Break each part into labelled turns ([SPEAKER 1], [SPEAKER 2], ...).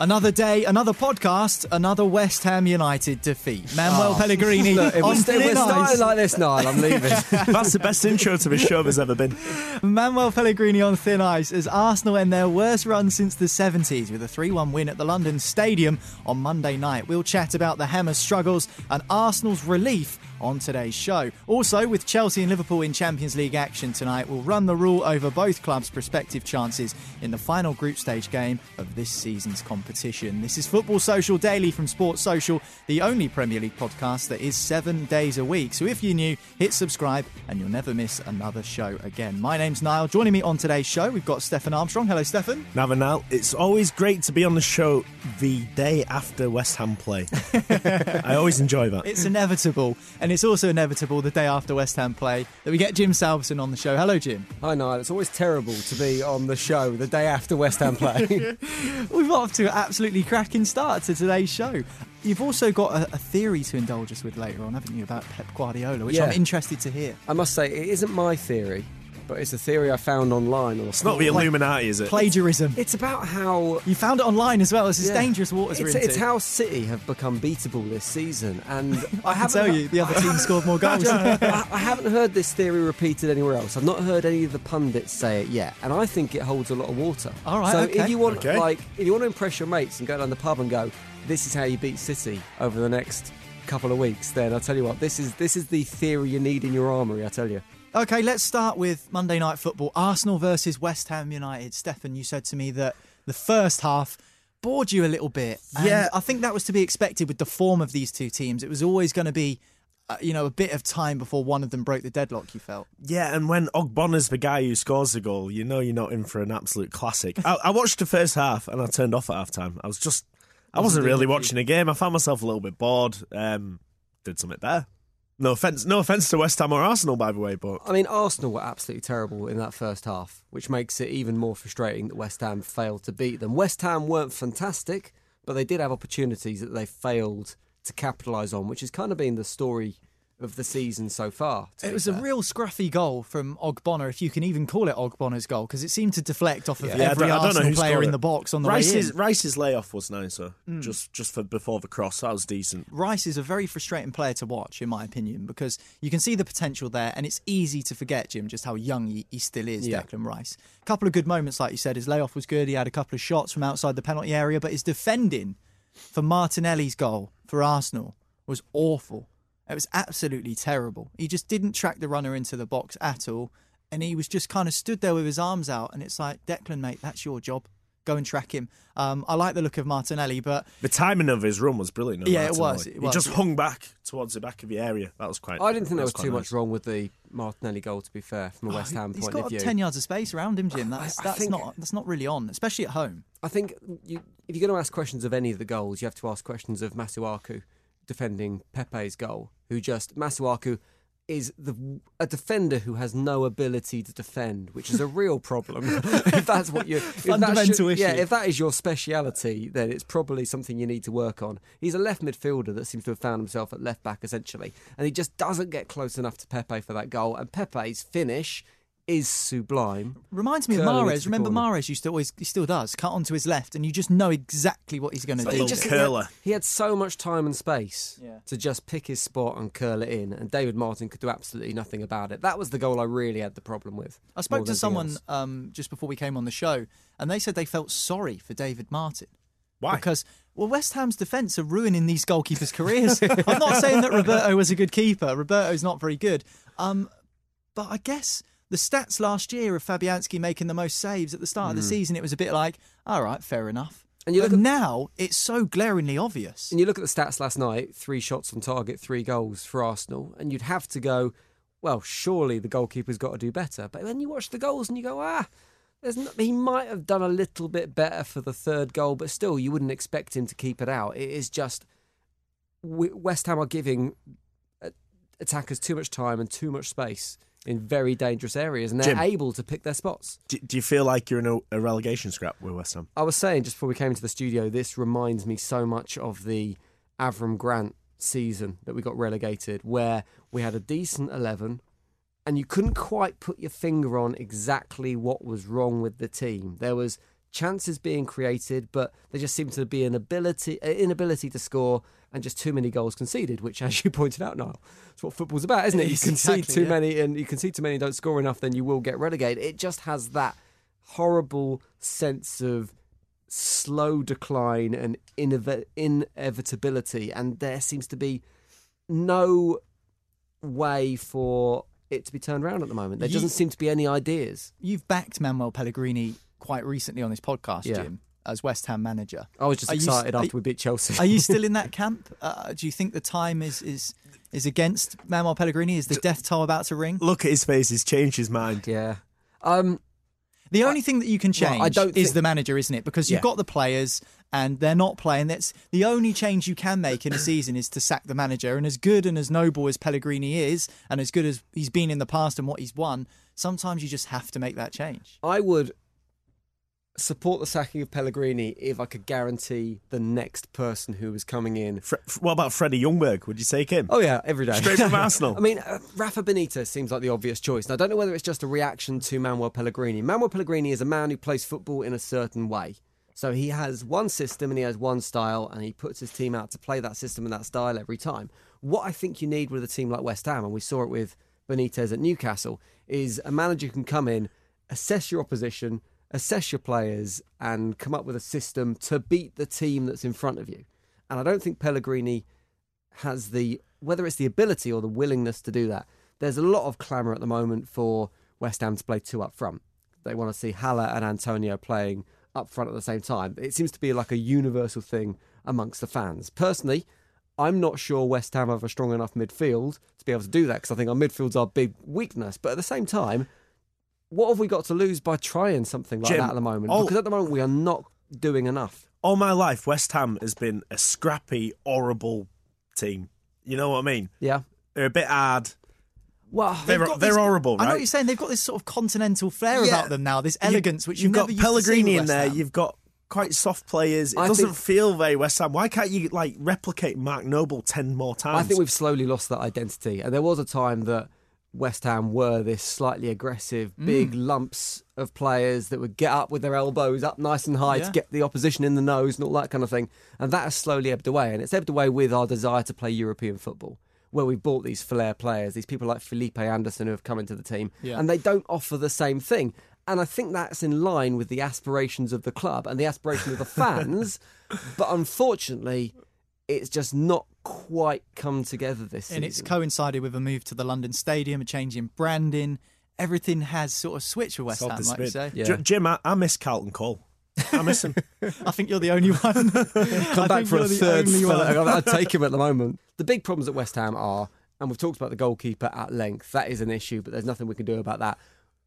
[SPEAKER 1] Another day, another podcast, another West Ham United defeat. Manuel oh. Pellegrini
[SPEAKER 2] Look, if
[SPEAKER 1] on
[SPEAKER 2] we're, we're
[SPEAKER 1] thin
[SPEAKER 2] starting
[SPEAKER 1] ice.
[SPEAKER 2] like this, Niall, I'm leaving.
[SPEAKER 3] That's the best intro to a show there's ever been.
[SPEAKER 1] Manuel Pellegrini on thin ice as Arsenal end their worst run since the 70s with a 3 1 win at the London Stadium on Monday night. We'll chat about the Hammers' struggles and Arsenal's relief on today's show. Also, with Chelsea and Liverpool in Champions League action tonight, we'll run the rule over both clubs' prospective chances in the final group stage game of this season's competition. This is Football Social Daily from Sports Social, the only Premier League podcast that is seven days a week. So if you're new, hit subscribe and you'll never miss another show again. My name's Niall. Joining me on today's show, we've got Stefan Armstrong. Hello, Stefan.
[SPEAKER 3] Navanal, it's always great to be on the show the day after West Ham play. I always enjoy that.
[SPEAKER 1] It's inevitable, and it's also inevitable the day after West Ham play that we get Jim Salverson on the show. Hello, Jim.
[SPEAKER 2] Hi, Niall. It's always terrible to be on the show the day after West Ham play.
[SPEAKER 1] We've got off to an absolutely cracking start to today's show. You've also got a, a theory to indulge us with later on, haven't you, about Pep Guardiola, which
[SPEAKER 2] Yeah.
[SPEAKER 1] I'm interested to hear.
[SPEAKER 2] I must say, it isn't my theory, but it's a theory I found online. Or
[SPEAKER 3] It's not the Illuminati, is it?
[SPEAKER 1] Plagiarism.
[SPEAKER 2] It's about how.
[SPEAKER 1] You found it online as well. This is
[SPEAKER 2] Yeah.
[SPEAKER 1] dangerous waters we're
[SPEAKER 2] It's, it's how City have become beatable this season, and I,
[SPEAKER 1] I
[SPEAKER 2] haven't
[SPEAKER 1] tell you, the other team scored more goals.
[SPEAKER 2] I, I haven't heard this theory repeated anywhere else. I've not heard any of the pundits say it yet, and I think it holds a lot of water.
[SPEAKER 1] All right,
[SPEAKER 2] So
[SPEAKER 1] okay.
[SPEAKER 2] if you want,
[SPEAKER 3] Okay.
[SPEAKER 2] like, if you want to impress your mates and go down the pub and go, "This is how you beat City over the next couple of weeks," then I'll tell you what, this is this is the theory you need in your armoury. I tell you.
[SPEAKER 1] Okay, let's start with Monday Night Football. Arsenal versus West Ham United. Stefan, you said to me that the first half bored you a little bit.
[SPEAKER 3] Yeah.
[SPEAKER 1] I think that was to be expected with the form of these two teams. It was always going to be, uh, you know, a bit of time before one of them broke the deadlock, you felt.
[SPEAKER 3] Yeah, and when Ogbonna's the guy who scores the goal, you know you're not in for an absolute classic. I, I watched the first half and I turned off at half time. I was just, I wasn't really watching the game. I found myself a little bit bored. Um, did something better. No offense, no offense to West Ham or Arsenal, by the way, but
[SPEAKER 2] I mean, Arsenal were absolutely terrible in that first half, which makes it even more frustrating that West Ham failed to beat them. West Ham weren't fantastic, but they did have opportunities that they failed to capitalise on, which has kind of been the story of the season so far.
[SPEAKER 1] It
[SPEAKER 2] be
[SPEAKER 1] was a real scruffy goal from Ogbonna, if you can even call it Ogbonna's goal, because it seemed to deflect off of
[SPEAKER 3] Yeah,
[SPEAKER 1] every
[SPEAKER 3] don't- I
[SPEAKER 1] Arsenal player in the box on the
[SPEAKER 3] Rice's
[SPEAKER 1] way in.
[SPEAKER 3] Rice's layoff was nicer. Hmm. Just just for before the cross, that was decent.
[SPEAKER 1] Rice is a very frustrating player to watch, in my opinion, because you can see the potential there, and it's easy to forget, Jim, just how young he, he still is,
[SPEAKER 2] Yeah.
[SPEAKER 1] Declan Rice. A couple of good moments, like you said. His layoff was good. He had a couple of shots from outside the penalty area, but his defending for Martinelli's goal for Arsenal was awful. It was absolutely terrible. He just didn't track the runner into the box at all, and he was just kind of stood there with his arms out. And it's like, Declan, mate, that's your job. Go and track him. Um, I like the look of Martinelli, but
[SPEAKER 3] The timing of his run was brilliant. of
[SPEAKER 1] Yeah, it was, it
[SPEAKER 3] He
[SPEAKER 1] was,
[SPEAKER 3] just hung back towards the back of the area. That was quite.
[SPEAKER 2] I didn't think there was
[SPEAKER 3] quite
[SPEAKER 2] too
[SPEAKER 3] nice.
[SPEAKER 2] much wrong with the Martinelli goal. To be fair, from a West Ham
[SPEAKER 1] Oh, he's
[SPEAKER 2] point
[SPEAKER 1] got
[SPEAKER 2] of view,
[SPEAKER 1] ten yards of space around him, Jim. That's
[SPEAKER 2] I
[SPEAKER 1] that's
[SPEAKER 2] think-
[SPEAKER 1] not that's not really on, especially at home.
[SPEAKER 2] I think you, if you're going to ask questions of any of the goals, you have to ask questions of Masuaku defending Pepe's goal, who just Masuaku is the a defender who has no ability to defend, which is a real problem. if that's what you
[SPEAKER 1] Fundamental
[SPEAKER 2] your- Yeah, if that is your speciality, then it's probably something you need to work on. He's a left midfielder that seems to have found himself at left back essentially, and he just doesn't get close enough to Pepe for that goal. And Pepe's finish is sublime.
[SPEAKER 1] Reminds me of
[SPEAKER 2] Curling into
[SPEAKER 1] Mahrez.
[SPEAKER 2] the
[SPEAKER 1] Remember
[SPEAKER 2] corner.
[SPEAKER 1] Mahrez used to always he still does cut onto his left, and you just know exactly what he's going to
[SPEAKER 3] It's
[SPEAKER 1] do.
[SPEAKER 3] like a little curler.
[SPEAKER 2] He had so much time and space
[SPEAKER 1] Yeah.
[SPEAKER 2] to just pick his spot and curl it in, and David Martin could do absolutely nothing about it. That was the goal I really had the problem with.
[SPEAKER 1] I spoke
[SPEAKER 2] more
[SPEAKER 1] to
[SPEAKER 2] anything
[SPEAKER 1] someone
[SPEAKER 2] else.
[SPEAKER 1] um, just before we came on the show, and they said they felt sorry for David Martin.
[SPEAKER 3] Why?
[SPEAKER 1] Because well, West Ham's defence are ruining these goalkeepers' careers. I'm not saying that Roberto was a good keeper. Roberto's not very good. Um, but I guess the stats last year of Fabianski making the most saves at the start of the season, it was a bit like, all right, fair enough.
[SPEAKER 2] Mm. And you
[SPEAKER 1] but
[SPEAKER 2] look at-
[SPEAKER 1] now it's so glaringly obvious.
[SPEAKER 2] And you look at the stats last night: three shots on target, three goals for Arsenal, and you'd have to go, well, surely the goalkeeper's got to do better. But then you watch the goals and you go, ah. No, he might have done a little bit better for the third goal, but still, you wouldn't expect him to keep it out. It is just West Ham are giving uh, attackers too much time and too much space in very dangerous areas, and they're
[SPEAKER 3] Jim.
[SPEAKER 2] able to pick their spots.
[SPEAKER 3] Do, do you feel like you're in a, a relegation scrap with West Ham?
[SPEAKER 2] I was saying just before we came into the studio, this reminds me so much of the Avram Grant season that we got relegated, where we had a decent 11 and you couldn't quite put your finger on exactly what was wrong with the team. There was chances being created, but there just seemed to be an ability, an inability to score and just too many goals conceded, which, as you pointed out, Niall, that's what football's about, isn't it? You concede
[SPEAKER 1] exactly,
[SPEAKER 2] too
[SPEAKER 1] yeah.
[SPEAKER 2] many and you concede too many and don't score enough, then you will get relegated. It just has that horrible sense of slow decline and inevitability, and there seems to be no way for it to be turned around at the moment. There
[SPEAKER 1] You-
[SPEAKER 2] doesn't seem to be any ideas.
[SPEAKER 1] You've backed Manuel Pellegrini quite recently on this podcast,
[SPEAKER 2] Yeah.
[SPEAKER 1] Jim, as West Ham manager.
[SPEAKER 2] I was just
[SPEAKER 1] Are
[SPEAKER 2] excited
[SPEAKER 1] are-
[SPEAKER 2] after we beat Chelsea.
[SPEAKER 1] Are you still in that camp? Uh, do you think the time is is is against Manuel Pellegrini? Is the death toll about to ring?
[SPEAKER 3] Look at his face; he's changed his mind.
[SPEAKER 2] yeah. Um,
[SPEAKER 1] The only thing that you can
[SPEAKER 2] Well,
[SPEAKER 1] change
[SPEAKER 2] I don't
[SPEAKER 1] is
[SPEAKER 2] think-
[SPEAKER 1] the manager, isn't it? Because you've
[SPEAKER 2] Yeah.
[SPEAKER 1] got the players and they're not playing. That's the only change you can make in a season is to sack the manager. And as good and as noble as Pellegrini is, and as good as he's been in the past and what he's won, sometimes you just have to make that change.
[SPEAKER 2] I would support the sacking of Pellegrini if I could guarantee the next person who was coming in.
[SPEAKER 3] Fre- what about Freddie Ljungberg? Would you take him?
[SPEAKER 2] Oh yeah, every day.
[SPEAKER 3] Straight from Arsenal.
[SPEAKER 2] I mean, uh, Rafa Benitez seems like the obvious choice. Now, I don't know whether it's just a reaction to Manuel Pellegrini. Manuel Pellegrini is a man who plays football in a certain way. So he has one system and he has one style, and he puts his team out to play that system and that style every time. What I think you need with a team like West Ham, and we saw it with Benitez at Newcastle, is a manager who can come in, assess your opposition, assess your players, and come up with a system to beat the team that's in front of you. And I don't think Pellegrini has the whether it's the ability or the willingness to do that. There's a lot of clamour at the moment for West Ham to play two up front. They want to see Haller and Antonio playing up front at the same time. It seems to be like a universal thing amongst the fans. Personally, I'm not sure West Ham have a strong enough midfield to be able to do that because I think our midfield's our big weakness. But at the same time, what have we got to lose by trying something like
[SPEAKER 3] Jim,
[SPEAKER 2] that at the moment?
[SPEAKER 3] all-
[SPEAKER 2] because at the moment we are not doing enough.
[SPEAKER 3] All my life, West Ham has been a scrappy, horrible team. You know what I mean?
[SPEAKER 2] Yeah.
[SPEAKER 3] They're a bit hard.
[SPEAKER 2] Well,
[SPEAKER 3] They're,
[SPEAKER 1] got
[SPEAKER 3] they're
[SPEAKER 1] this-
[SPEAKER 3] horrible,
[SPEAKER 1] I know what you're saying. They've got this sort of continental flair
[SPEAKER 3] Yeah.
[SPEAKER 1] about them now, this
[SPEAKER 3] You-
[SPEAKER 1] elegance, which
[SPEAKER 3] you've
[SPEAKER 1] you
[SPEAKER 3] got
[SPEAKER 1] never used to see
[SPEAKER 3] Pellegrini in
[SPEAKER 1] West
[SPEAKER 3] there.
[SPEAKER 1] Ham.
[SPEAKER 3] You've got quite soft players. It
[SPEAKER 2] I
[SPEAKER 3] doesn't
[SPEAKER 2] think-
[SPEAKER 3] feel very West Ham. Why can't you like replicate Mark Noble ten more times?
[SPEAKER 2] I think we've slowly lost that identity. And there was a time that West Ham were this slightly aggressive,
[SPEAKER 1] Mm.
[SPEAKER 2] big lumps of players that would get up with their elbows up nice and high
[SPEAKER 1] Yeah.
[SPEAKER 2] to get the opposition in the nose and all that kind of thing. And that has slowly ebbed away. And it's ebbed away with our desire to play European football, where we've bought these flair players, these people like Felipe Anderson who have come into the team,
[SPEAKER 1] Yeah.
[SPEAKER 2] and they don't offer the same thing. And I think that's in line with the aspirations of the club and the aspiration of the fans. but unfortunately, it's just not quite come together this season.
[SPEAKER 1] And it's coincided with a move to the London Stadium, a change in branding. Everything has sort of switched for West
[SPEAKER 3] Salt
[SPEAKER 1] Ham,
[SPEAKER 3] the
[SPEAKER 1] like you
[SPEAKER 3] spit.
[SPEAKER 1] say.
[SPEAKER 2] Yeah.
[SPEAKER 3] J- Jim, I, I miss Carlton Cole. I miss him.
[SPEAKER 1] I think you're the only one.
[SPEAKER 2] come back for a third spell. I'd take him at the moment. The big problems at West Ham are, and we've talked about the goalkeeper at length. That is an issue, but there's nothing we can do about that.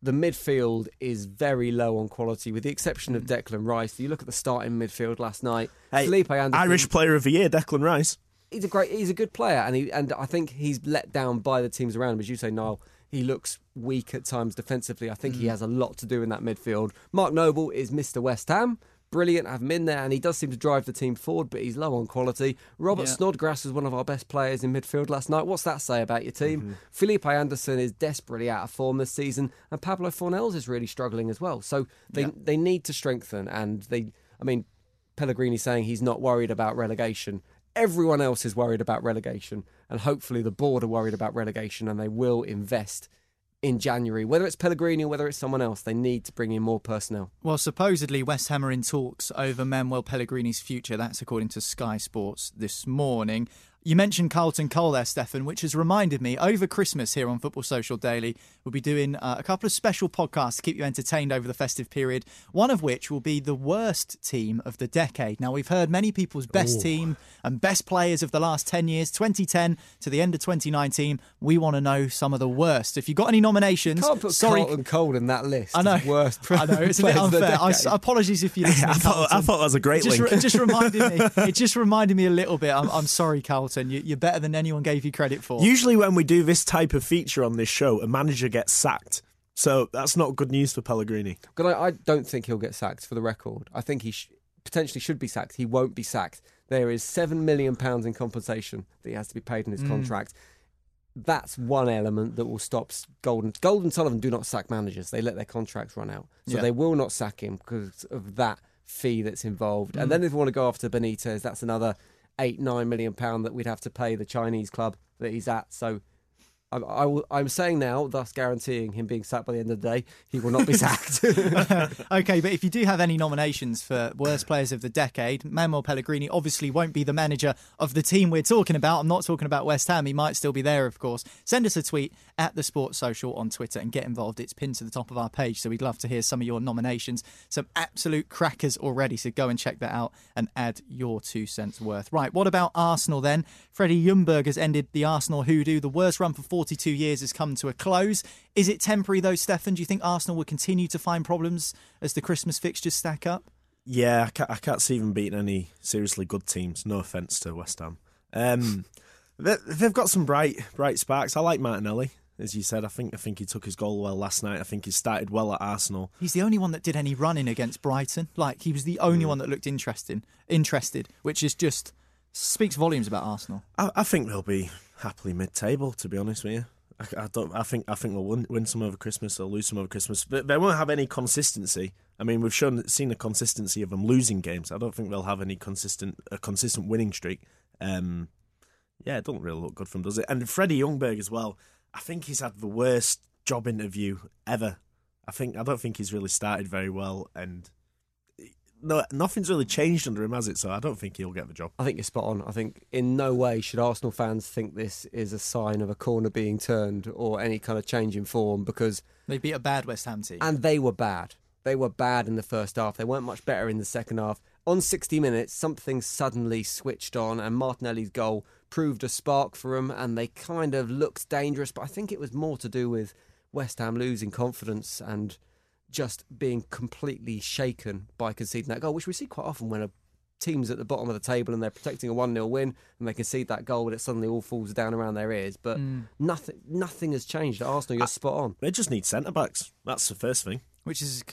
[SPEAKER 2] The midfield is very low on quality, with the exception of mm. Declan Rice. You look at the starting midfield last night.
[SPEAKER 3] Hey,
[SPEAKER 2] Felipe Anderson,
[SPEAKER 3] Irish Player of the Year, Declan Rice.
[SPEAKER 2] He's a great, he's a good player, and he and I think he's let down by the teams around him. As you say, Niall, he looks weak at times defensively. I think he mm. has a lot to do in that midfield. Mark Noble is Mr. West Ham. Brilliant, have him in there, and he does seem to drive the team forward, but he's low on quality. Robert
[SPEAKER 1] Yeah.
[SPEAKER 2] Snodgrass was one of our best players in midfield last night. What's that say about your team? Mm-hmm. Felipe Anderson is desperately out of form this season, and Pablo Fornals is really struggling as well. So they they need to strengthen, and they, I mean, Pellegrini saying he's not worried about relegation. Everyone else is worried about relegation, and hopefully the board are worried about relegation, and they will invest in January. Whether it's Pellegrini or whether it's someone else, they need to bring in more personnel.
[SPEAKER 1] Well, supposedly West Ham are in talks over Manuel Pellegrini's future. That's according to Sky Sports this morning. You mentioned Carlton Cole there, Stefan, which has reminded me over Christmas here on Football Social Daily, we'll be doing uh, a couple of special podcasts to keep you entertained over the festive period. One of which will be the worst team of the decade. Now, we've heard many people's best team and best players of the last 10 years, 2010 to the end of 2019. We want to know some of the worst. If you've got any nominations,
[SPEAKER 2] Can't put
[SPEAKER 1] sorry.
[SPEAKER 2] Carlton Cole in that list.
[SPEAKER 1] I know.
[SPEAKER 2] Worst
[SPEAKER 1] I know. It's a bit
[SPEAKER 2] players the
[SPEAKER 1] unfair. I s
[SPEAKER 2] decade.
[SPEAKER 1] apologies if you listen.
[SPEAKER 3] I thought, I thought that was a great
[SPEAKER 1] it just,
[SPEAKER 3] link.
[SPEAKER 1] it just reminded me. It just reminded me a little bit. I'm, I'm sorry, Carlton. You, you're better than anyone gave you credit for.
[SPEAKER 3] Usually, when we do this type of feature on this show, a manager gets sacked. So that's not good news for Pellegrini.
[SPEAKER 2] But I, I don't think he'll get sacked. For the record, I think he sh- potentially should be sacked. He won't be sacked. There is seven million pounds in compensation that he has to be paid in his mm. contract. That's one element that will stop s- Golden. Gold and Sullivan do not sack managers. They let their contracts run out, so
[SPEAKER 1] Yeah.
[SPEAKER 2] they will not sack him because of that fee that's involved. And mm. then if we want to go after Benitez, that's another eight nine million pound that we'd have to pay the Chinese club that he's at. So. I, I will, I'm saying now, thus guaranteeing him being sacked by the end of the day, he will not be sacked.
[SPEAKER 1] okay, but if you do have any nominations for worst players of the decade, Manuel Pellegrini obviously won't be the manager of the team we're talking about. I'm not talking about West Ham. He might still be there, of course. Send us a tweet at the Sports Social on Twitter and get involved. It's pinned to the top of our page, so we'd love to hear some of your nominations. Some absolute crackers already, so go and check that out and add your two cents worth. Right, what about Arsenal then? Freddie Ljungberg has ended the Arsenal hoodoo. The worst run for 42 years has come to a close. Is it temporary though, Stefan? Do you think Arsenal will continue to find problems as the Christmas fixtures stack up?
[SPEAKER 3] Yeah, I can't, I can't see them beating any seriously good teams. No offence to West Ham. Um, they, they've got some bright bright sparks. I like Martinelli, as you said. I think I think he took his goal well last night. I think he started well at Arsenal.
[SPEAKER 1] He's the only one that did any running against Brighton. Like he was the only one that looked interesting, interested, which is just speaks volumes about Arsenal.
[SPEAKER 3] I, I think they'll be happily mid-table. To be honest with you, I, I don't. I think I think they'll win, win some over Christmas. They'll lose some over Christmas, but they won't have any consistency. I mean, we've shown seen the consistency of them losing games. I don't think they'll have any consistent a consistent winning streak. Um, yeah, it doesn't really look good for him, does it? And Freddie Ljungberg as well. I think he's had the worst job interview ever. I think I don't think he's really started very well, and no, nothing's really changed under him, has it? So I don't think he'll get the job.
[SPEAKER 2] I think you're spot on. I think in no way should Arsenal fans think this is a sign of a corner being turned or any kind of change in form because
[SPEAKER 1] They beat a bad West Ham team.
[SPEAKER 2] and they were bad. They were bad in the first half. They weren't much better in the second half. On 60 minutes, something suddenly switched on, and Martinelli's goal proved a spark for them, and they kind of looked dangerous. But I think it was more to do with West Ham losing confidence and just being completely shaken by conceding that goal, which we see quite often when a team's at the bottom of the table and they're protecting a 1 0 win and they concede that goal, but it suddenly all falls down around their ears. But mm. nothing nothing has changed at Arsenal. You're spot on.
[SPEAKER 3] They just need centre backs. That's the first thing.
[SPEAKER 1] which is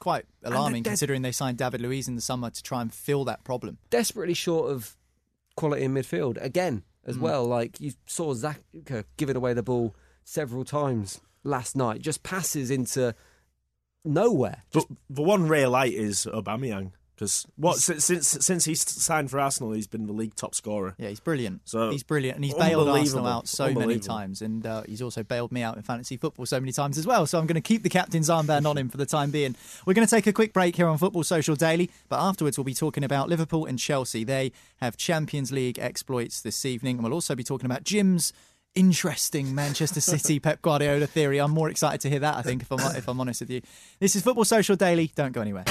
[SPEAKER 1] quite alarming
[SPEAKER 2] they're-
[SPEAKER 1] considering they signed David Luiz in the summer to try and fill that problem.
[SPEAKER 2] desperately short of quality in midfield again as mm. well. Like you saw Saka giving away the ball several times last night, just passes into nowhere.
[SPEAKER 3] But the one real light is Aubameyang. Because what since, since since he's signed for Arsenal, he's been the league top scorer.
[SPEAKER 1] Yeah, he's brilliant.
[SPEAKER 3] So,
[SPEAKER 1] he's brilliant, and he's bailed Arsenal out so many times, and uh, he's also bailed me out in fantasy football so many times as well. So I'm going to keep the captain's armband on him for the time being. We're going to take a quick break here on Football Social Daily, but afterwards we'll be talking about Liverpool and Chelsea. They have Champions League exploits this evening, and we'll also be talking about Jim's interesting Manchester City Pep Guardiola theory. I'm more excited to hear that. I think, if I'm if I'm honest with you. This is Football Social Daily. Don't go anywhere.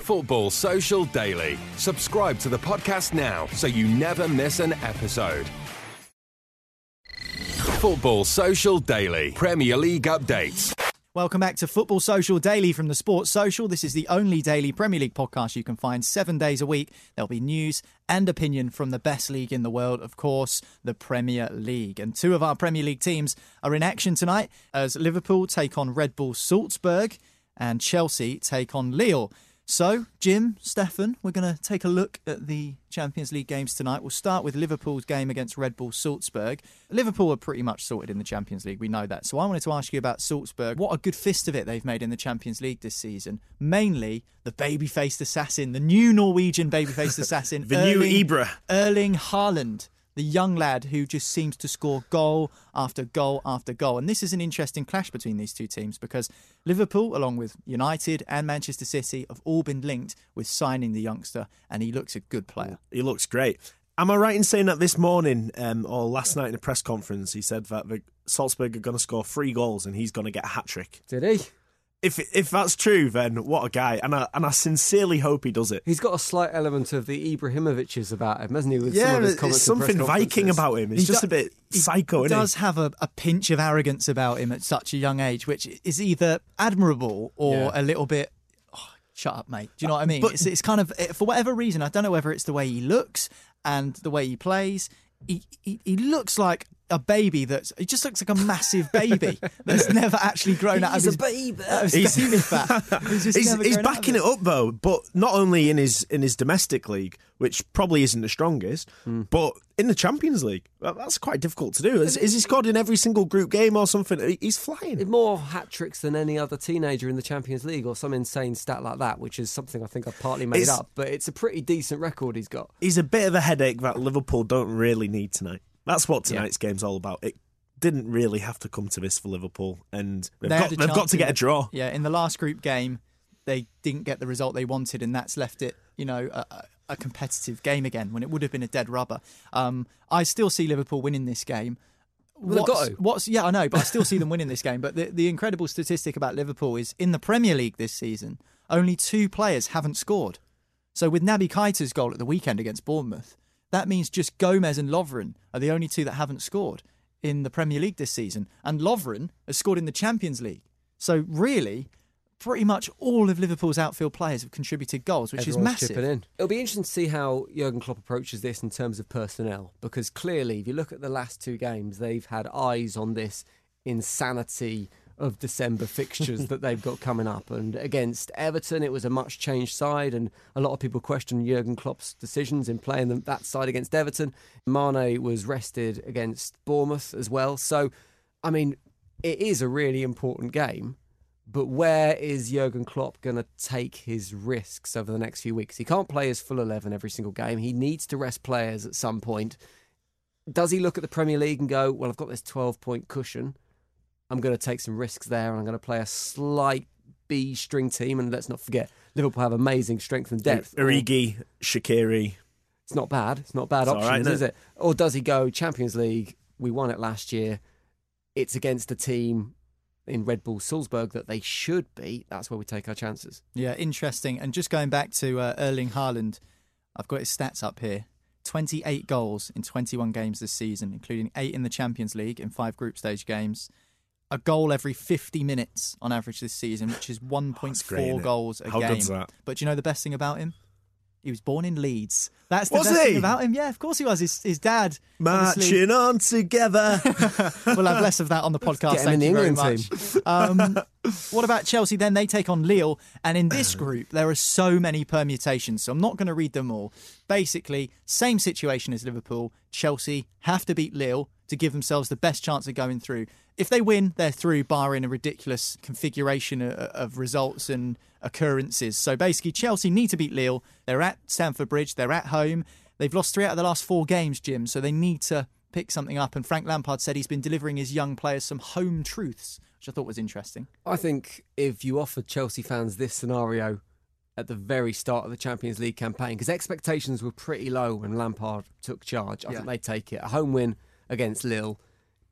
[SPEAKER 4] Football Social Daily. Subscribe to the podcast now so you never miss an episode. Football Social Daily. Premier League updates.
[SPEAKER 1] Welcome back to Football Social Daily from the Sports Social. This is the only daily Premier League podcast you can find seven days a week. There'll be news and opinion from the best league in the world, of course, the Premier League. And two of our Premier League teams are in action tonight as Liverpool take on Red Bull Salzburg and Chelsea take on Lille. So, Jim, Stefan, we're going to take a look at the Champions League games tonight. We'll start with Liverpool's game against Red Bull Salzburg. Liverpool are pretty much sorted in the Champions League, we know that. So, I wanted to ask you about Salzburg. What a good fist of it they've made in the Champions League this season. Mainly the baby faced assassin, the new Norwegian baby faced assassin,
[SPEAKER 3] The new
[SPEAKER 1] Erling-
[SPEAKER 3] Ibra.
[SPEAKER 1] Erling Haaland, the young lad who just seems to score goal after goal after goal. And this is an interesting clash between these two teams because Liverpool, along with United and Manchester City, have all been linked with signing the youngster, and he looks a good player.
[SPEAKER 3] He looks great. Am I right in saying that this morning um, or last night in a press conference, he said that the Salzburg are going to score three goals and he's going to get a hat trick?
[SPEAKER 2] Did he?
[SPEAKER 3] If if that's true, then what a guy! And I and I sincerely hope he does it.
[SPEAKER 2] He's got a slight element of the Ibrahimoviches about him, hasn't he? With some
[SPEAKER 3] Yeah,
[SPEAKER 2] of his
[SPEAKER 3] it's
[SPEAKER 2] comments in
[SPEAKER 3] something Viking about him. He's
[SPEAKER 1] He
[SPEAKER 3] just
[SPEAKER 1] do-
[SPEAKER 3] a bit
[SPEAKER 1] he
[SPEAKER 3] psycho, isn't
[SPEAKER 1] does
[SPEAKER 3] it?
[SPEAKER 1] have a, a pinch of arrogance about him at such a young age, which is either admirable or
[SPEAKER 2] Yeah.
[SPEAKER 1] a little bit. "Oh, shut up, mate. Do you know what I mean?
[SPEAKER 3] But-
[SPEAKER 1] it's, it's kind of for whatever reason. I don't know whether it's the way he looks and the way he plays. He he, he looks like a baby that's. He just looks like a massive baby that's never actually grown out of
[SPEAKER 2] He's a
[SPEAKER 1] his
[SPEAKER 2] baby.
[SPEAKER 1] of his
[SPEAKER 3] He's-
[SPEAKER 1] baby fat. He's, just
[SPEAKER 3] He's,
[SPEAKER 1] never
[SPEAKER 3] he's
[SPEAKER 1] grown out of
[SPEAKER 3] backing it up though, but not only in his in his domestic league, which probably isn't the strongest,
[SPEAKER 1] Hmm.
[SPEAKER 3] but in the Champions League. Well, that's quite difficult to do. Is, is he scored in every single group game or something? He's flying.
[SPEAKER 2] More hat tricks than any other teenager in the Champions League, or some insane stat like that, which is something I think I've partly made
[SPEAKER 3] It's-
[SPEAKER 2] up. But it's a pretty decent record he's got.
[SPEAKER 3] He's a bit of a headache that Liverpool don't really need tonight. That's what tonight's game's all about. It didn't really have to come to this for Liverpool, and they've,
[SPEAKER 1] They
[SPEAKER 3] got, they've got to get a draw.
[SPEAKER 1] Yeah, in the last group game, they didn't get the result they wanted, and that's left it, you know, a, a- a competitive game again when it would have been a dead rubber. Um, I still see Liverpool winning this game.
[SPEAKER 2] Well, they've got to.
[SPEAKER 1] what's yeah, I know, but I still see them winning this game. But the, the incredible statistic about Liverpool is in the Premier League this season, only two players haven't scored. So with Naby Keita's goal at the weekend against Bournemouth, that means just Gomez and Lovren are the only two that haven't scored in the Premier League this season. And Lovren has scored in the Champions League. So really, pretty much all of Liverpool's outfield players have contributed goals, which
[SPEAKER 2] Everyone's
[SPEAKER 1] is massive.
[SPEAKER 2] It'll be interesting to see how Jurgen Klopp approaches this in terms of personnel, because clearly, if you look at the last two games, they've had eyes on this insanity of December fixtures that they've got coming up. And against Everton, it was a much changed side, and a lot of people question Jurgen Klopp's decisions in playing them that side against Everton. Mane was rested against Bournemouth as well. So, I mean, it is a really important game. But where is Jurgen Klopp going to take his risks over the next few weeks? He can't play his full 11 every single game. He needs to rest players at some point. Does he look at the Premier League and go, well, I've got this 12 point cushion. I'm going to take some risks there and I'm going to play a slight B string team. And let's not forget, Liverpool have amazing strength and depth.
[SPEAKER 3] Origi, Shaqiri.
[SPEAKER 2] It's not bad. It's not bad
[SPEAKER 3] It's
[SPEAKER 2] options,
[SPEAKER 3] right, isn't
[SPEAKER 2] is
[SPEAKER 3] it?
[SPEAKER 2] it? Or does he go Champions League? We won it last year. It's against a team in Red Bull Salzburg that they should beat. That's where we take our chances.
[SPEAKER 1] Yeah, interesting. And just going back to uh, Erling Haaland, I've got his stats up here. 28 goals in 21 games this season, including eight in the Champions League in five group stage games. A goal every 50 minutes on average this season, which is 1.4
[SPEAKER 3] great,
[SPEAKER 1] goals a
[SPEAKER 3] How
[SPEAKER 1] game. But do you know the best thing about him? He was born in Leeds. That's the
[SPEAKER 3] Was
[SPEAKER 1] best
[SPEAKER 3] he?
[SPEAKER 1] thing about him. Yeah, of course he was. His, his dad. obviously-
[SPEAKER 3] Marching on together.
[SPEAKER 1] we'll have less of that on the podcast.
[SPEAKER 2] Get him in
[SPEAKER 1] Thank
[SPEAKER 2] the
[SPEAKER 1] you very
[SPEAKER 2] England
[SPEAKER 1] much. Um, what about Chelsea? Then they take on Lille, and in this group there are so many permutations. So I'm not going to read them all. Basically, same situation as Liverpool. Chelsea have to beat Lille to give themselves the best chance of going through. If they win, they're through, barring a ridiculous configuration of, of results and occurrences. So basically, Chelsea need to beat Lille. They're at Stamford Bridge. They're at home. They've lost three out of the last four games, Jim. So they need to pick something up. And Frank Lampard said he's been delivering his young players some home truths, which I thought was interesting.
[SPEAKER 2] I think if you offered Chelsea fans this scenario at the very start of the Champions League campaign, because expectations were pretty low when Lampard took charge, I
[SPEAKER 1] Yeah.
[SPEAKER 2] think they'd take it. A home win against Lille,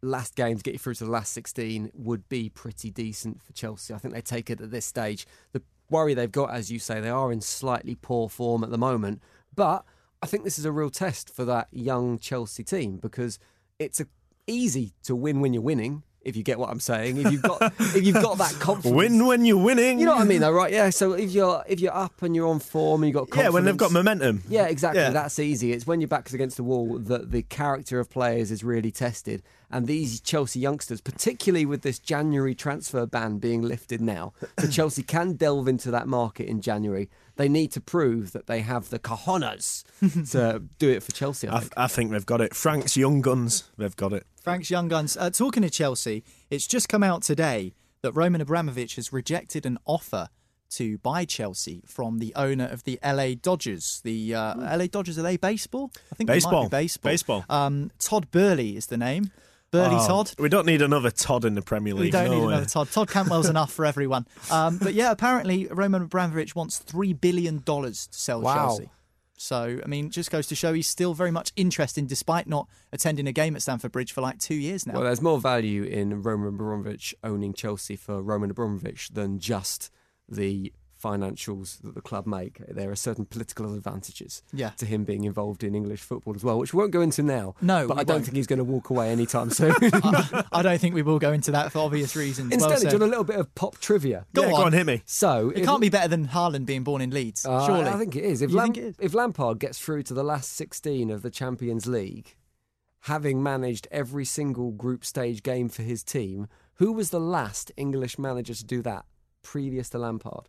[SPEAKER 2] last game to get you through to the last 16 would be pretty decent for Chelsea. I think they take it at this stage. The worry they've got, as you say, they are in slightly poor form at the moment, but I think this is a real test for that young Chelsea team because it's a, easy to win when you're winning. If you get what I'm saying, if you've got if you've got that confidence,
[SPEAKER 3] Win when you're winning.
[SPEAKER 2] you know what I mean, though, right? Yeah. So if you're if you're up and you're on form and you've got
[SPEAKER 3] Yeah, when they've got momentum.
[SPEAKER 2] yeah, exactly.
[SPEAKER 3] Yeah.
[SPEAKER 2] That's easy. It's when your back's against the wall that the character of players is really tested. And these Chelsea youngsters, particularly with this January transfer ban being lifted now, so Chelsea can delve into that market in January. They need to prove that they have the cojones to do it for Chelsea. I
[SPEAKER 3] I,
[SPEAKER 2] think.
[SPEAKER 3] I think they've got it. Frank's young guns, they've got it.
[SPEAKER 1] Frank's Young Guns. Uh, talking to Chelsea, it's just come out today that Roman Abramovich has rejected an offer to buy Chelsea from the owner of the LA Dodgers. The uh, LA Dodgers are they baseball? I think they might
[SPEAKER 3] Baseball.
[SPEAKER 1] be baseball.
[SPEAKER 3] Baseball.
[SPEAKER 1] Um, Todd Boehly is the name. Boehly
[SPEAKER 3] Oh,
[SPEAKER 1] Todd.
[SPEAKER 3] We don't need another Todd in the Premier League.
[SPEAKER 1] We don't
[SPEAKER 3] no
[SPEAKER 1] need
[SPEAKER 3] way.
[SPEAKER 1] another Todd. Todd Cantwell's enough for everyone. Um, but yeah, apparently Roman Abramovich wants three billion dollars to sell
[SPEAKER 2] Wow.
[SPEAKER 1] Chelsea. So I mean, just goes to show he's still very much interested, despite not attending a game at Stamford Bridge for like two years now.
[SPEAKER 2] Well, there's more value in Roman Abramovich owning Chelsea for Roman Abramovich than just the financials that the club make. There are certain political advantages
[SPEAKER 1] Yeah.
[SPEAKER 2] to him being involved in English football as well, which we won't go into now.
[SPEAKER 1] No,
[SPEAKER 2] but
[SPEAKER 1] we
[SPEAKER 2] I don't
[SPEAKER 1] won't.
[SPEAKER 2] think he's going to walk away anytime soon.
[SPEAKER 1] I, I don't think we will go into that for obvious reasons.
[SPEAKER 2] Instead,
[SPEAKER 1] well
[SPEAKER 2] do
[SPEAKER 1] said.
[SPEAKER 2] a little bit of pop trivia?
[SPEAKER 1] Go
[SPEAKER 3] yeah, go
[SPEAKER 1] on.
[SPEAKER 3] on, hit me.
[SPEAKER 2] So
[SPEAKER 1] It
[SPEAKER 2] if-
[SPEAKER 1] can't be better than Haaland being born in Leeds,
[SPEAKER 2] Uh,
[SPEAKER 1] surely.
[SPEAKER 2] I think it is. If,
[SPEAKER 1] You
[SPEAKER 2] Lam-
[SPEAKER 1] think it is?
[SPEAKER 2] if Lampard gets through to the last 16 of the Champions League, having managed every single group stage game for his team, who was the last English manager to do that previous to Lampard?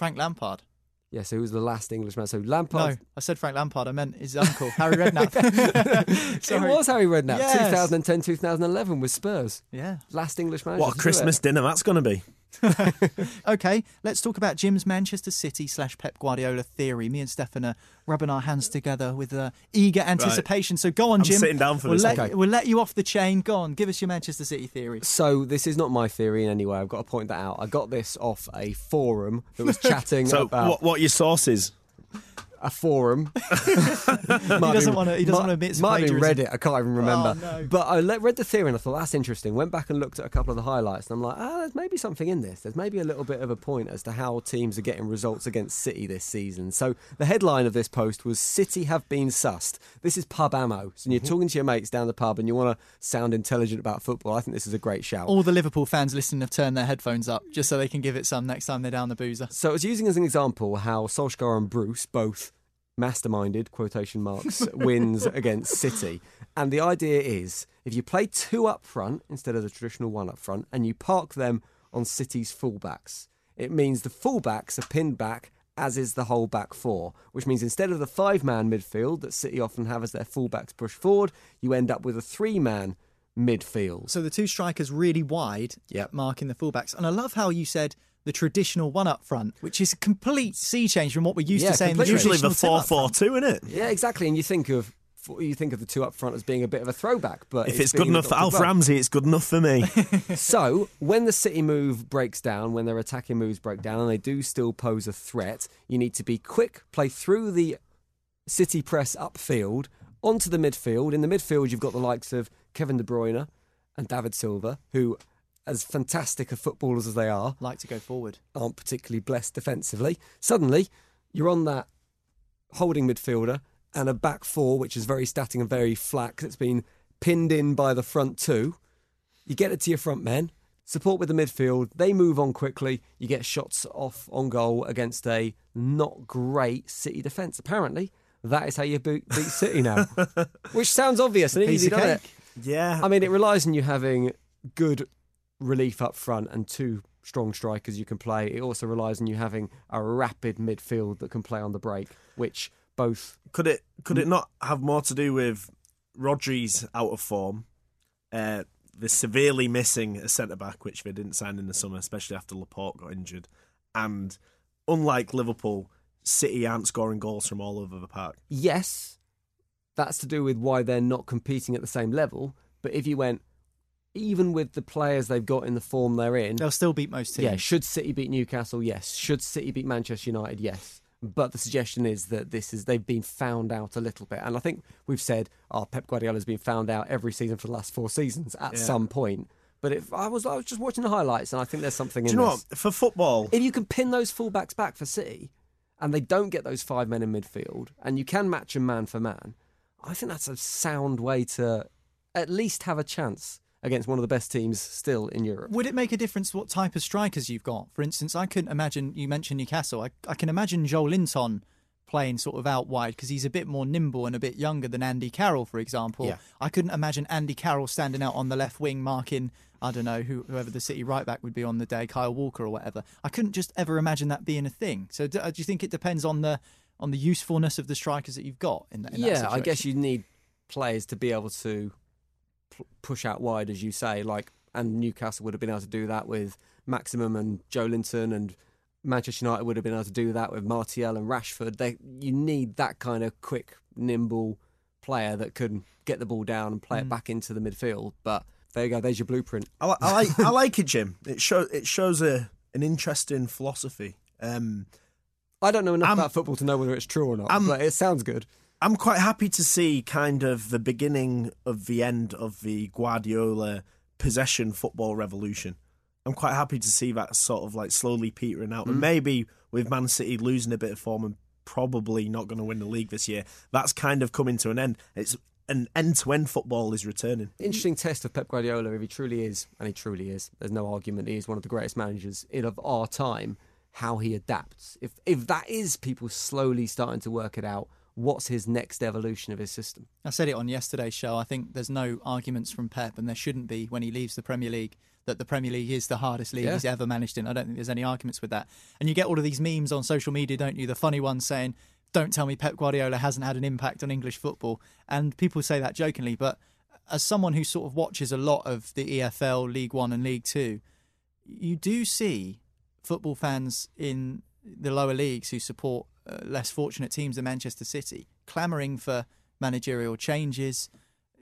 [SPEAKER 1] Frank Lampard.
[SPEAKER 2] Yeah, so who was the last English manager? So Lampard.
[SPEAKER 1] No, I said Frank Lampard. I meant his uncle, Harry Redknapp.
[SPEAKER 2] It
[SPEAKER 1] Sorry.
[SPEAKER 2] was Harry Redknapp,
[SPEAKER 1] Yes.
[SPEAKER 2] 2010 2011 with Spurs.
[SPEAKER 1] Yeah.
[SPEAKER 2] Last English manager.
[SPEAKER 3] What a Christmas dinner that's going to be.
[SPEAKER 1] Okay, let's talk about Jim's Manchester City slash Pep Guardiola theory. Me and Stefan are rubbing our hands together with uh, eager anticipation. So go on,
[SPEAKER 3] I'm
[SPEAKER 1] Jim.
[SPEAKER 3] sitting down for
[SPEAKER 1] we'll
[SPEAKER 3] this
[SPEAKER 1] Let.
[SPEAKER 3] Okay.
[SPEAKER 1] We'll let you off the chain. Go on, give us your Manchester City theory.
[SPEAKER 2] So this is not my theory in any way. I've got to point that out. I got this off a forum that was chatting
[SPEAKER 3] So,
[SPEAKER 2] about
[SPEAKER 3] what, what are your sources?
[SPEAKER 2] A forum. he
[SPEAKER 1] doesn't wanna- he doesn't admit to
[SPEAKER 2] Might have been
[SPEAKER 1] plagiarism.
[SPEAKER 2] Reddit. I can't even remember.
[SPEAKER 1] Oh, no.
[SPEAKER 2] But I le- read the theory and I thought that's interesting. Went back and looked at a couple of the highlights and I'm like, ah, there's maybe something in this. There's maybe a little bit of a point as to how teams are getting results against City this season. So the headline of this post was City have been sussed. This is pub ammo. So you're talking to your mates down the pub and you want to sound intelligent about football, I think this is a great shout.
[SPEAKER 1] All the Liverpool fans listening have turned their headphones up just so they can give it some next time they're down the boozer.
[SPEAKER 2] So I was using as an example how Solskjaer and Bruce both masterminded quotation marks wins against City, and the idea is if you play two up front instead of the traditional one up front, and you park them on City's fullbacks, it means the fullbacks are pinned back. As is the whole back four, which means instead of the five man midfield that City often have as their fullbacks push forward, you end up with a three man midfield.
[SPEAKER 1] So the two strikers really wide,
[SPEAKER 2] Yep.
[SPEAKER 1] marking the fullbacks. And I love how you said the traditional one up front, which is a complete sea change from what we're used
[SPEAKER 2] Yeah,
[SPEAKER 1] to saying. The.
[SPEAKER 3] Usually the
[SPEAKER 1] traditional
[SPEAKER 3] 4
[SPEAKER 1] two
[SPEAKER 3] 4 2, isn't it?
[SPEAKER 2] Yeah, exactly. And you think of you think of the two up front as being a bit of a throwback, but
[SPEAKER 3] If it's,
[SPEAKER 2] being
[SPEAKER 3] good enough for Alf. Ramsey, it's good enough for me.
[SPEAKER 2] So, when the City move breaks down, when their attacking moves break down, and they do still pose a threat, you need to be quick, play through the City press upfield, onto the midfield. In the midfield, you've got the likes of Kevin De Bruyne and David Silva, who, as fantastic of footballers as they are,
[SPEAKER 1] Like to go forward.
[SPEAKER 2] aren't particularly blessed defensively. Suddenly, you're on that holding midfielder and a back four, which is very static and very flat it's been pinned in by the front two. You get it to your front men, support with the midfield, they move on quickly, you get shots off on goal against a not great City defence. Apparently, that is how you beat, beat City now. which sounds obvious and easy, doesn't it?
[SPEAKER 3] yeah.
[SPEAKER 2] I mean, it relies on you having good relief up front and two strong strikers you can play. It also relies on you having a rapid midfield that can play on the break, which both.
[SPEAKER 3] could it could it not have more to do with Rodri's out of form Uh, they're severely missing a centre back, which they didn't sign in the summer, especially after Laporte got injured. And unlike Liverpool, City aren't scoring goals from all over the park.
[SPEAKER 2] Yes, that's to do with why they're not competing at the same level. But if you went, even with the players they've got in the form they're in,
[SPEAKER 1] They'll still beat most teams.
[SPEAKER 2] yeah, should City beat Newcastle? Yes. Should City beat Manchester United? Yes. But the suggestion is that this is they've been found out a little bit, and I think we've said, "Oh, Pep Guardiola's been found out every season for the last four seasons at
[SPEAKER 3] Yeah.
[SPEAKER 2] some point." But if I was, I was just watching the highlights, and I think there's something
[SPEAKER 3] Do
[SPEAKER 2] in
[SPEAKER 3] you know
[SPEAKER 2] this.
[SPEAKER 3] what? For football,
[SPEAKER 2] If you can pin those fullbacks back for City, and they don't get those five men in midfield, and you can match them man for man, I think that's a sound way to at least have a chance against one of the best teams still in Europe.
[SPEAKER 1] Would it make a difference what type of strikers you've got? For instance, I couldn't imagine, you mentioned Newcastle, I, I can imagine Joelinton playing sort of out wide because he's a bit more nimble and a bit younger than Andy Carroll, for example.
[SPEAKER 3] Yeah.
[SPEAKER 1] I couldn't imagine Andy Carroll standing out on the left wing marking, I don't know, who, whoever the City right back would be on the day, Kyle Walker or whatever. I couldn't just ever imagine that being a thing. So do, uh, do you think it depends on the on the usefulness of the strikers that you've got in, that- in that
[SPEAKER 2] yeah, I guess you need players to be able to push out wide, as you say. Like, and Newcastle would have been able to do that with Maximin and Joelinton, and Manchester United would have been able to do that with Martial and Rashford. They, you need that kind of quick, nimble player that can get the ball down and play
[SPEAKER 1] Mm.
[SPEAKER 2] it back into the midfield. But there you go. There's your blueprint.
[SPEAKER 3] I, I like I like it, Jim. It show it shows a an interesting philosophy. Um,
[SPEAKER 2] I don't know enough
[SPEAKER 3] I'm-
[SPEAKER 2] about football to know whether it's true or not,
[SPEAKER 3] I'm-
[SPEAKER 2] but it sounds good.
[SPEAKER 3] I'm quite happy to see kind of the beginning of the end of the Guardiola possession football revolution. I'm quite happy to see that sort of like slowly petering out, and mm. maybe with Man City losing a bit of form and probably not going to win the league this year, that's kind of coming to an end. It's an end-to-end football is returning.
[SPEAKER 2] Interesting test of Pep Guardiola if he truly is, and he truly is. There's no argument. He is one of the greatest managers in of our time. How he adapts. If if that is people slowly starting to work it out, what's his next evolution of his system?
[SPEAKER 1] I said it on yesterday's show. I think there's no arguments from Pep, and there shouldn't be when he leaves the Premier League, that the Premier League is the hardest league
[SPEAKER 2] Yeah.
[SPEAKER 1] he's ever managed in. I don't think there's any arguments with that. And you get all of these memes on social media, don't you? The funny ones saying, don't tell me Pep Guardiola hasn't had an impact on English football. And people say that jokingly, but as someone who sort of watches a lot of the EFL, League One, and League Two, you do see football fans in the lower leagues who support Uh, less fortunate teams than Manchester City clamouring for managerial changes,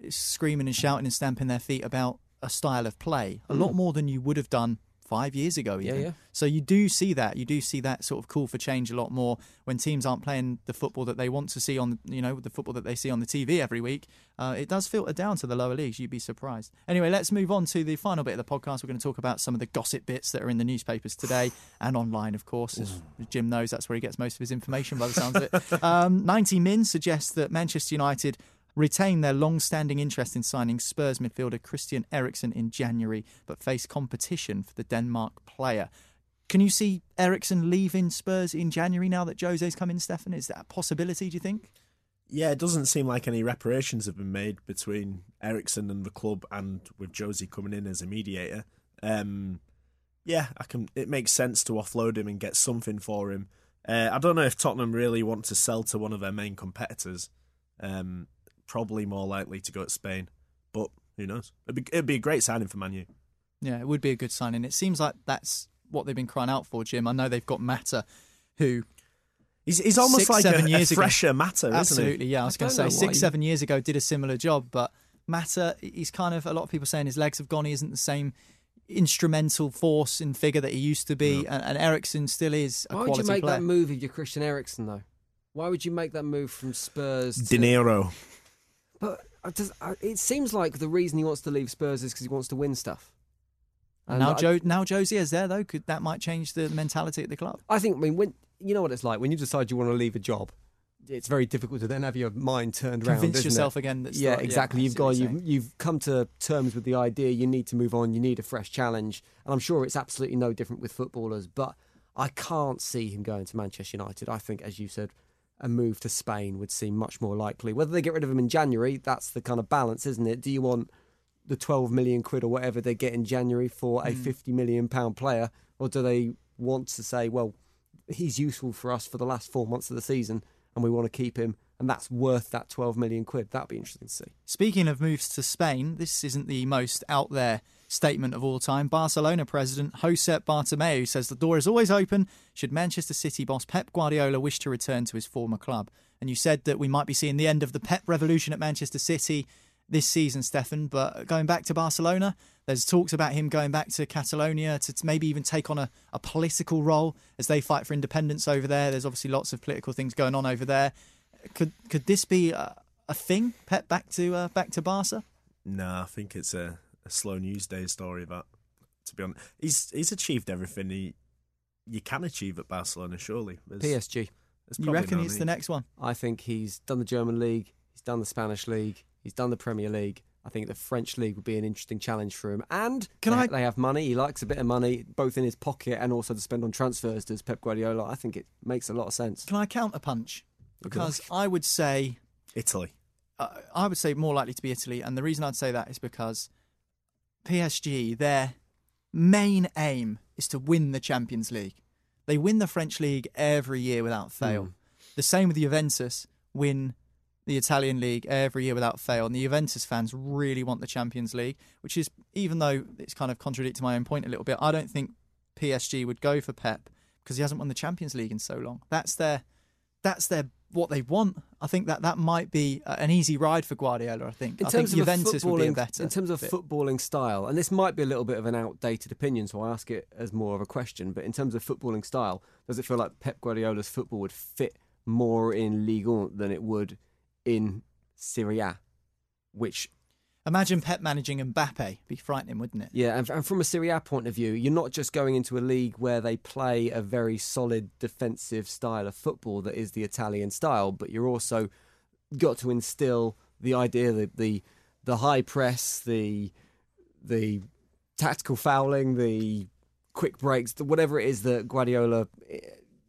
[SPEAKER 1] screaming and shouting and stamping their feet about a style of play a lot mm. more than you would have done five years ago. Even.
[SPEAKER 2] Yeah, yeah.
[SPEAKER 1] So you do see that. You do see that sort of call for change a lot more when teams aren't playing the football that they want to see on, you know, the football that they see on the TV every week. Uh, it does filter down to the lower leagues. You'd be surprised. Anyway, let's move on to the final bit of the podcast. We're going to talk about some of the gossip bits that are in the newspapers today and online, of course. As Jim knows, that's where he gets most of his information by the sounds of it. Um, 90 Min suggests that Manchester United retain their long-standing interest in signing Spurs midfielder Christian Eriksen in January, but face competition for the Denmark player. Can you see Eriksen leaving Spurs in January now that Jose's come in, Stefan? Is that a possibility, do you think?
[SPEAKER 3] Yeah, it doesn't seem like any reparations have been made between Eriksen and the club, and with Jose coming in as a mediator. Um, yeah, I can. It makes sense to offload him and get something for him. Uh, I don't know if Tottenham really want to sell to one of their main competitors. Um, probably more likely to go to Spain, but who knows? It'd be, it'd be a great signing for Manu.
[SPEAKER 1] Yeah, it would be a good signing. It seems like that's what they've been crying out for, Jim. I know they've got Mata, who
[SPEAKER 3] He's, he's almost
[SPEAKER 1] Six,
[SPEAKER 3] like
[SPEAKER 1] seven
[SPEAKER 3] a,
[SPEAKER 1] years
[SPEAKER 3] a
[SPEAKER 1] ago.
[SPEAKER 3] fresher Mata,
[SPEAKER 1] Absolutely,
[SPEAKER 3] isn't he?
[SPEAKER 1] yeah. I was going to say six,
[SPEAKER 2] you-
[SPEAKER 1] seven years ago did a similar job, but Mata, he's kind of a lot of people saying his legs have gone. He isn't the same instrumental force and figure that he used to be, and, and Eriksen still is a
[SPEAKER 2] Why would you make
[SPEAKER 1] player.
[SPEAKER 2] that move if you're Christian Eriksen, though? Why would you make that move from Spurs? To...
[SPEAKER 3] De Niro.
[SPEAKER 2] But uh, does, uh, it seems like the reason he wants to leave Spurs is because he wants to win stuff.
[SPEAKER 1] And now
[SPEAKER 2] I-
[SPEAKER 1] Joe, now Jose is there though. Could that might change the mentality at the club?
[SPEAKER 2] I think. I mean, when you know what it's like when you decide you want to leave a job, it's very difficult to then have your mind turned around.
[SPEAKER 1] Convince yourself
[SPEAKER 2] it?
[SPEAKER 1] again that's
[SPEAKER 2] yeah,
[SPEAKER 1] yeah,
[SPEAKER 2] exactly.
[SPEAKER 1] I
[SPEAKER 2] you've
[SPEAKER 1] see what
[SPEAKER 2] got
[SPEAKER 1] you're
[SPEAKER 2] you've you've come to terms with the idea. You need to move on. You need a fresh challenge, and I'm sure it's absolutely no different with footballers. But I can't see him going to Manchester United. I think, as you said. A move to Spain would seem much more likely. Whether they get rid of him in January, that's the kind of balance, isn't it? Do you want the 12 million quid or whatever they get in January for a mm. 50 million pound player, or do they want to say, well, he's useful for us for the last four months of the season and we want to keep him and that's worth that 12 million quid. That'd be interesting to see.
[SPEAKER 1] Speaking of moves to Spain, this isn't the most out there statement of all time. Barcelona president Josep Bartomeu says the door is always open should Manchester City boss Pep Guardiola wish to return to his former club. And you said that we might be seeing the end of the Pep revolution at Manchester City this season, Stefan. But going back to Barcelona, there's talks about him going back to Catalonia to, maybe even take on a, a political role as they fight for independence over there. There's obviously lots of political things going on over there. Could could this be a, a thing? Pep back to uh, back to Barca?
[SPEAKER 3] No, I think it's a, a slow news day story. That, to be honest, he's he's achieved everything he you can achieve at Barcelona. Surely, There's-
[SPEAKER 2] PSG.
[SPEAKER 3] there's
[SPEAKER 1] You reckon
[SPEAKER 3] no
[SPEAKER 1] it's the next one?
[SPEAKER 2] I think he's done the German league, he's done the Spanish league, he's done the Premier League. I think the French league would be an interesting challenge for him. And
[SPEAKER 1] Can
[SPEAKER 2] they,
[SPEAKER 1] I-
[SPEAKER 2] they have money. He likes a bit of money, both in his pocket and also to spend on transfers. Does Pep Guardiola? I think it makes a lot of sense.
[SPEAKER 1] Can I counter punch? Because I would say
[SPEAKER 3] Italy.
[SPEAKER 1] uh, I would say more likely to be Italy, and the reason I'd say that is because PSG, their main aim is to win the Champions League. They win the French league every year without fail. Hmm. The same with Juventus, win the Italian league every year without fail. And the Juventus fans really want the Champions League, which is, even though it's kind of contradicting my own point a little bit, I don't think PSG would go for Pep because he hasn't won the Champions League in so long. That's their, that's their what they want. I think that that might be uh, an easy ride for Guardiola. I think.
[SPEAKER 2] In
[SPEAKER 1] I
[SPEAKER 2] terms
[SPEAKER 1] think
[SPEAKER 2] of
[SPEAKER 1] Juventus would be better.
[SPEAKER 2] in terms of
[SPEAKER 1] fit.
[SPEAKER 2] footballing style, and this might be a little bit of an outdated opinion, so I ask it as more of a question. But in terms of footballing style, does it feel like Pep Guardiola's football would fit more in Ligue 1 than it would in Serie A? Which
[SPEAKER 1] Imagine Pep managing Mbappe. Be frightening, wouldn't it?
[SPEAKER 2] Yeah, and, and from a Serie A point of view, you're not just going into a league where they play a very solid defensive style of football that is the Italian style, but you're also got to instill the idea that the the high press, the the tactical fouling, the quick breaks, whatever it is that Guardiola eh,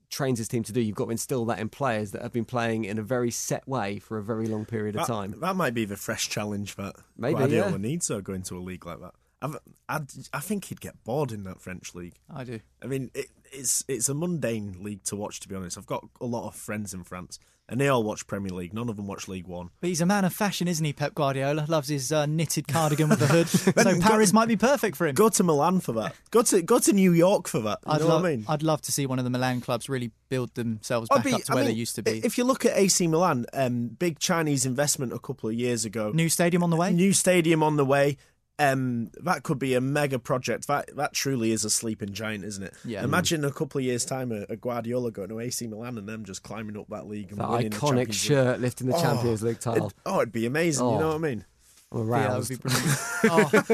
[SPEAKER 2] trains his team to do. You've got to instill that in players that have been playing in a very set way for a very long period of
[SPEAKER 3] That,
[SPEAKER 2] time.
[SPEAKER 3] that might be the fresh challenge that
[SPEAKER 2] Maybe,
[SPEAKER 3] Guardiola
[SPEAKER 2] yeah.
[SPEAKER 3] needs though, going to a league like that. I've, I'd, I think he'd get bored in that French league.
[SPEAKER 1] I do.
[SPEAKER 3] I mean, it, it's it's a mundane league to watch. To be honest, I've got a lot of friends in France, and they all watch Premier League. None of them watch League One.
[SPEAKER 1] But he's a man of fashion, isn't he, Pep Guardiola? Loves his uh, knitted cardigan with a hood. so Paris might be perfect for him.
[SPEAKER 3] Go to Milan for that. Go to go to New York for that. You
[SPEAKER 1] I'd
[SPEAKER 3] know
[SPEAKER 1] love,
[SPEAKER 3] what I mean?
[SPEAKER 1] I'd love to see one of the Milan clubs really build themselves
[SPEAKER 3] I'd
[SPEAKER 1] back up to
[SPEAKER 3] I
[SPEAKER 1] where they used to be.
[SPEAKER 3] If you look at AC Milan, um, big Chinese investment a couple of years ago,
[SPEAKER 1] New stadium on the way.
[SPEAKER 3] new stadium on the way. Um, that could be a mega project. That that truly is a sleeping giant, isn't it?
[SPEAKER 1] Yeah.
[SPEAKER 3] Imagine a couple of years time a, a Guardiola going to AC Milan and them just climbing up that league and
[SPEAKER 2] That
[SPEAKER 3] winning the
[SPEAKER 2] iconic
[SPEAKER 3] Champions League.
[SPEAKER 2] shirt lifting the
[SPEAKER 3] Oh,
[SPEAKER 2] Champions League title.
[SPEAKER 3] It'd, oh, it'd be amazing. You
[SPEAKER 2] Oh.
[SPEAKER 3] know what I mean?
[SPEAKER 2] I'm
[SPEAKER 1] Yeah, that would be brilliant.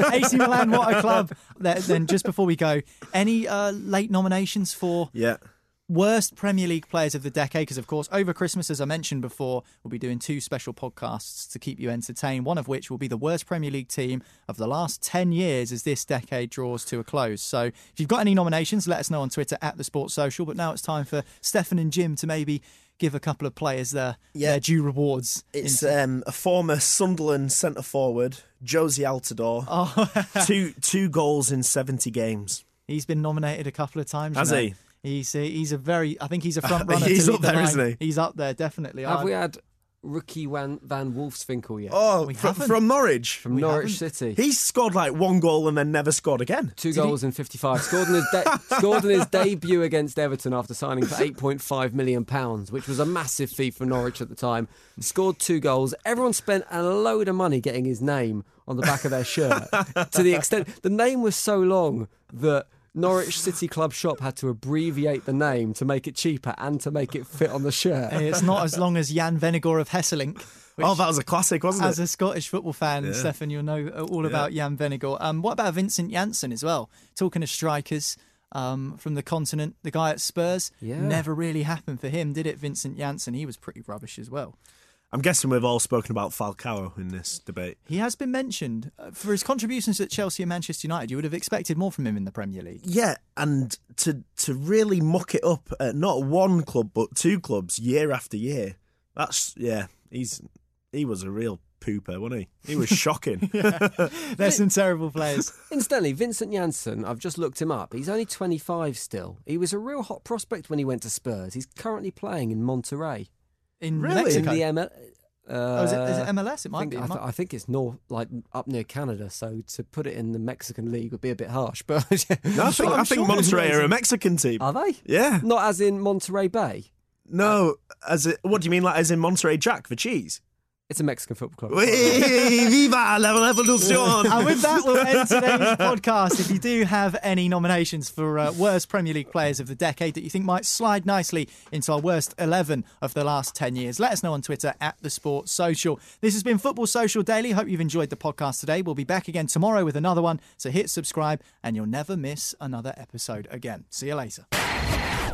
[SPEAKER 1] oh, AC Milan, what a club! Then then just before we go, any uh, late nominations for
[SPEAKER 3] Yeah.
[SPEAKER 1] Worst Premier League players of the decade? Because, of course, over Christmas, as I mentioned before, we'll be doing two special podcasts to keep you entertained. One of which will be the worst Premier League team of the last 10 years as this decade draws to a close. So, if you've got any nominations, let us know on Twitter at the Sports Social. But now it's time for Stefan and Jim to maybe give a couple of players their,
[SPEAKER 3] Yeah.
[SPEAKER 1] their due rewards.
[SPEAKER 3] It's
[SPEAKER 1] in-
[SPEAKER 3] um, a former Sunderland centre forward, Jozy Altidore. two goals in seventy games.
[SPEAKER 1] he's been nominated a couple of times.
[SPEAKER 3] Has
[SPEAKER 1] you know.
[SPEAKER 3] he?
[SPEAKER 1] He's a, he's a very. I think he's a front runner.
[SPEAKER 3] He's
[SPEAKER 1] to
[SPEAKER 3] up
[SPEAKER 1] lead the
[SPEAKER 3] there,
[SPEAKER 1] line.
[SPEAKER 3] isn't he?
[SPEAKER 1] He's up there, definitely.
[SPEAKER 2] Have
[SPEAKER 1] I-
[SPEAKER 2] we had Ricky Van, Van Wolfswinkel yet?
[SPEAKER 3] Oh,
[SPEAKER 1] We
[SPEAKER 3] fr-
[SPEAKER 1] haven't.
[SPEAKER 3] from Norwich.
[SPEAKER 2] from
[SPEAKER 1] we
[SPEAKER 2] Norwich
[SPEAKER 1] haven't.
[SPEAKER 2] City.
[SPEAKER 3] He scored like one goal and then never scored again.
[SPEAKER 2] Two goals in 55. Scored in, his de- scored in his debut against Everton after signing for 8.5 million pounds, which was a massive fee for Norwich at the time. Scored two goals. Everyone spent a load of money getting his name on the back of their shirt. to the extent the name was so long that Norwich City Club shop had to abbreviate the name to make it cheaper and to make it fit on the shirt.
[SPEAKER 1] And it's not as long as Jan Vennegoor of Hesselink. Which,
[SPEAKER 3] oh, that was a classic, wasn't it?
[SPEAKER 1] as a Scottish football fan,
[SPEAKER 3] Yeah.
[SPEAKER 1] Stefan, you'll know all about Jan Vennegoor. Um, what about Vincent Janssen as well? Talking of strikers um, from the continent, the guy at Spurs,
[SPEAKER 2] Yeah.
[SPEAKER 1] never really happened for him, did it? Vincent Janssen, he was pretty rubbish as well.
[SPEAKER 3] I'm guessing we've all spoken about Falcao in this debate.
[SPEAKER 1] He has been mentioned uh, for his contributions at Chelsea and Manchester United. You would have expected more from him in the Premier League.
[SPEAKER 3] Yeah, and to to really muck it up at not one club but two clubs year after year. That's yeah. He's he was a real pooper, wasn't he? He was shocking.
[SPEAKER 1] There's some terrible players.
[SPEAKER 2] Incidentally, Vincent Janssen, I've just looked him up. He's only 25 still. He was a real hot prospect when he went to Spurs. He's currently playing in Monterrey.
[SPEAKER 1] In
[SPEAKER 3] Really?
[SPEAKER 1] Mexico.
[SPEAKER 2] In the ML, uh,
[SPEAKER 1] oh, is it, is it MLS? It
[SPEAKER 2] I
[SPEAKER 1] might
[SPEAKER 2] think,
[SPEAKER 1] be.
[SPEAKER 2] I, th- I think it's north, like up near Canada. So to put it in the Mexican league would be a bit harsh. But
[SPEAKER 3] No, I think,
[SPEAKER 1] I'm
[SPEAKER 3] think
[SPEAKER 1] sure
[SPEAKER 3] Monterrey are a. Mexican team.
[SPEAKER 2] are they?
[SPEAKER 3] yeah.
[SPEAKER 2] Not as in Monterey Bay.
[SPEAKER 3] No, as it, what do you mean, like as in Monterey Jack for cheese?
[SPEAKER 2] It's a Mexican football club.
[SPEAKER 3] Wee, Viva la revolución!
[SPEAKER 1] and with that, we'll end today's podcast. If you do have any nominations for uh, worst Premier League players of the decade that you think might slide nicely into our worst 11 of the last 10 years, let us know on Twitter at The Sport Social. This has been Football Social Daily. Hope you've enjoyed the podcast today. We'll be back again tomorrow with another one. So hit subscribe and you'll never miss another episode again. See you later.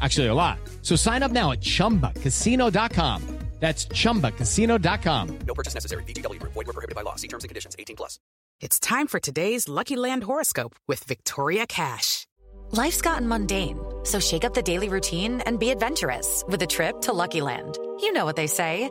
[SPEAKER 5] Actually, a lot. So sign up now at chumbacasino.com. That's chumbacasino.com.
[SPEAKER 6] No purchase necessary. VGW Group. Void were prohibited by law. See terms and conditions. 18 plus.
[SPEAKER 7] It's time for today's Lucky Land horoscope with Victoria Cash.
[SPEAKER 8] Life's gotten mundane, so shake up the daily routine and be adventurous with a trip to Lucky Land. You know what they say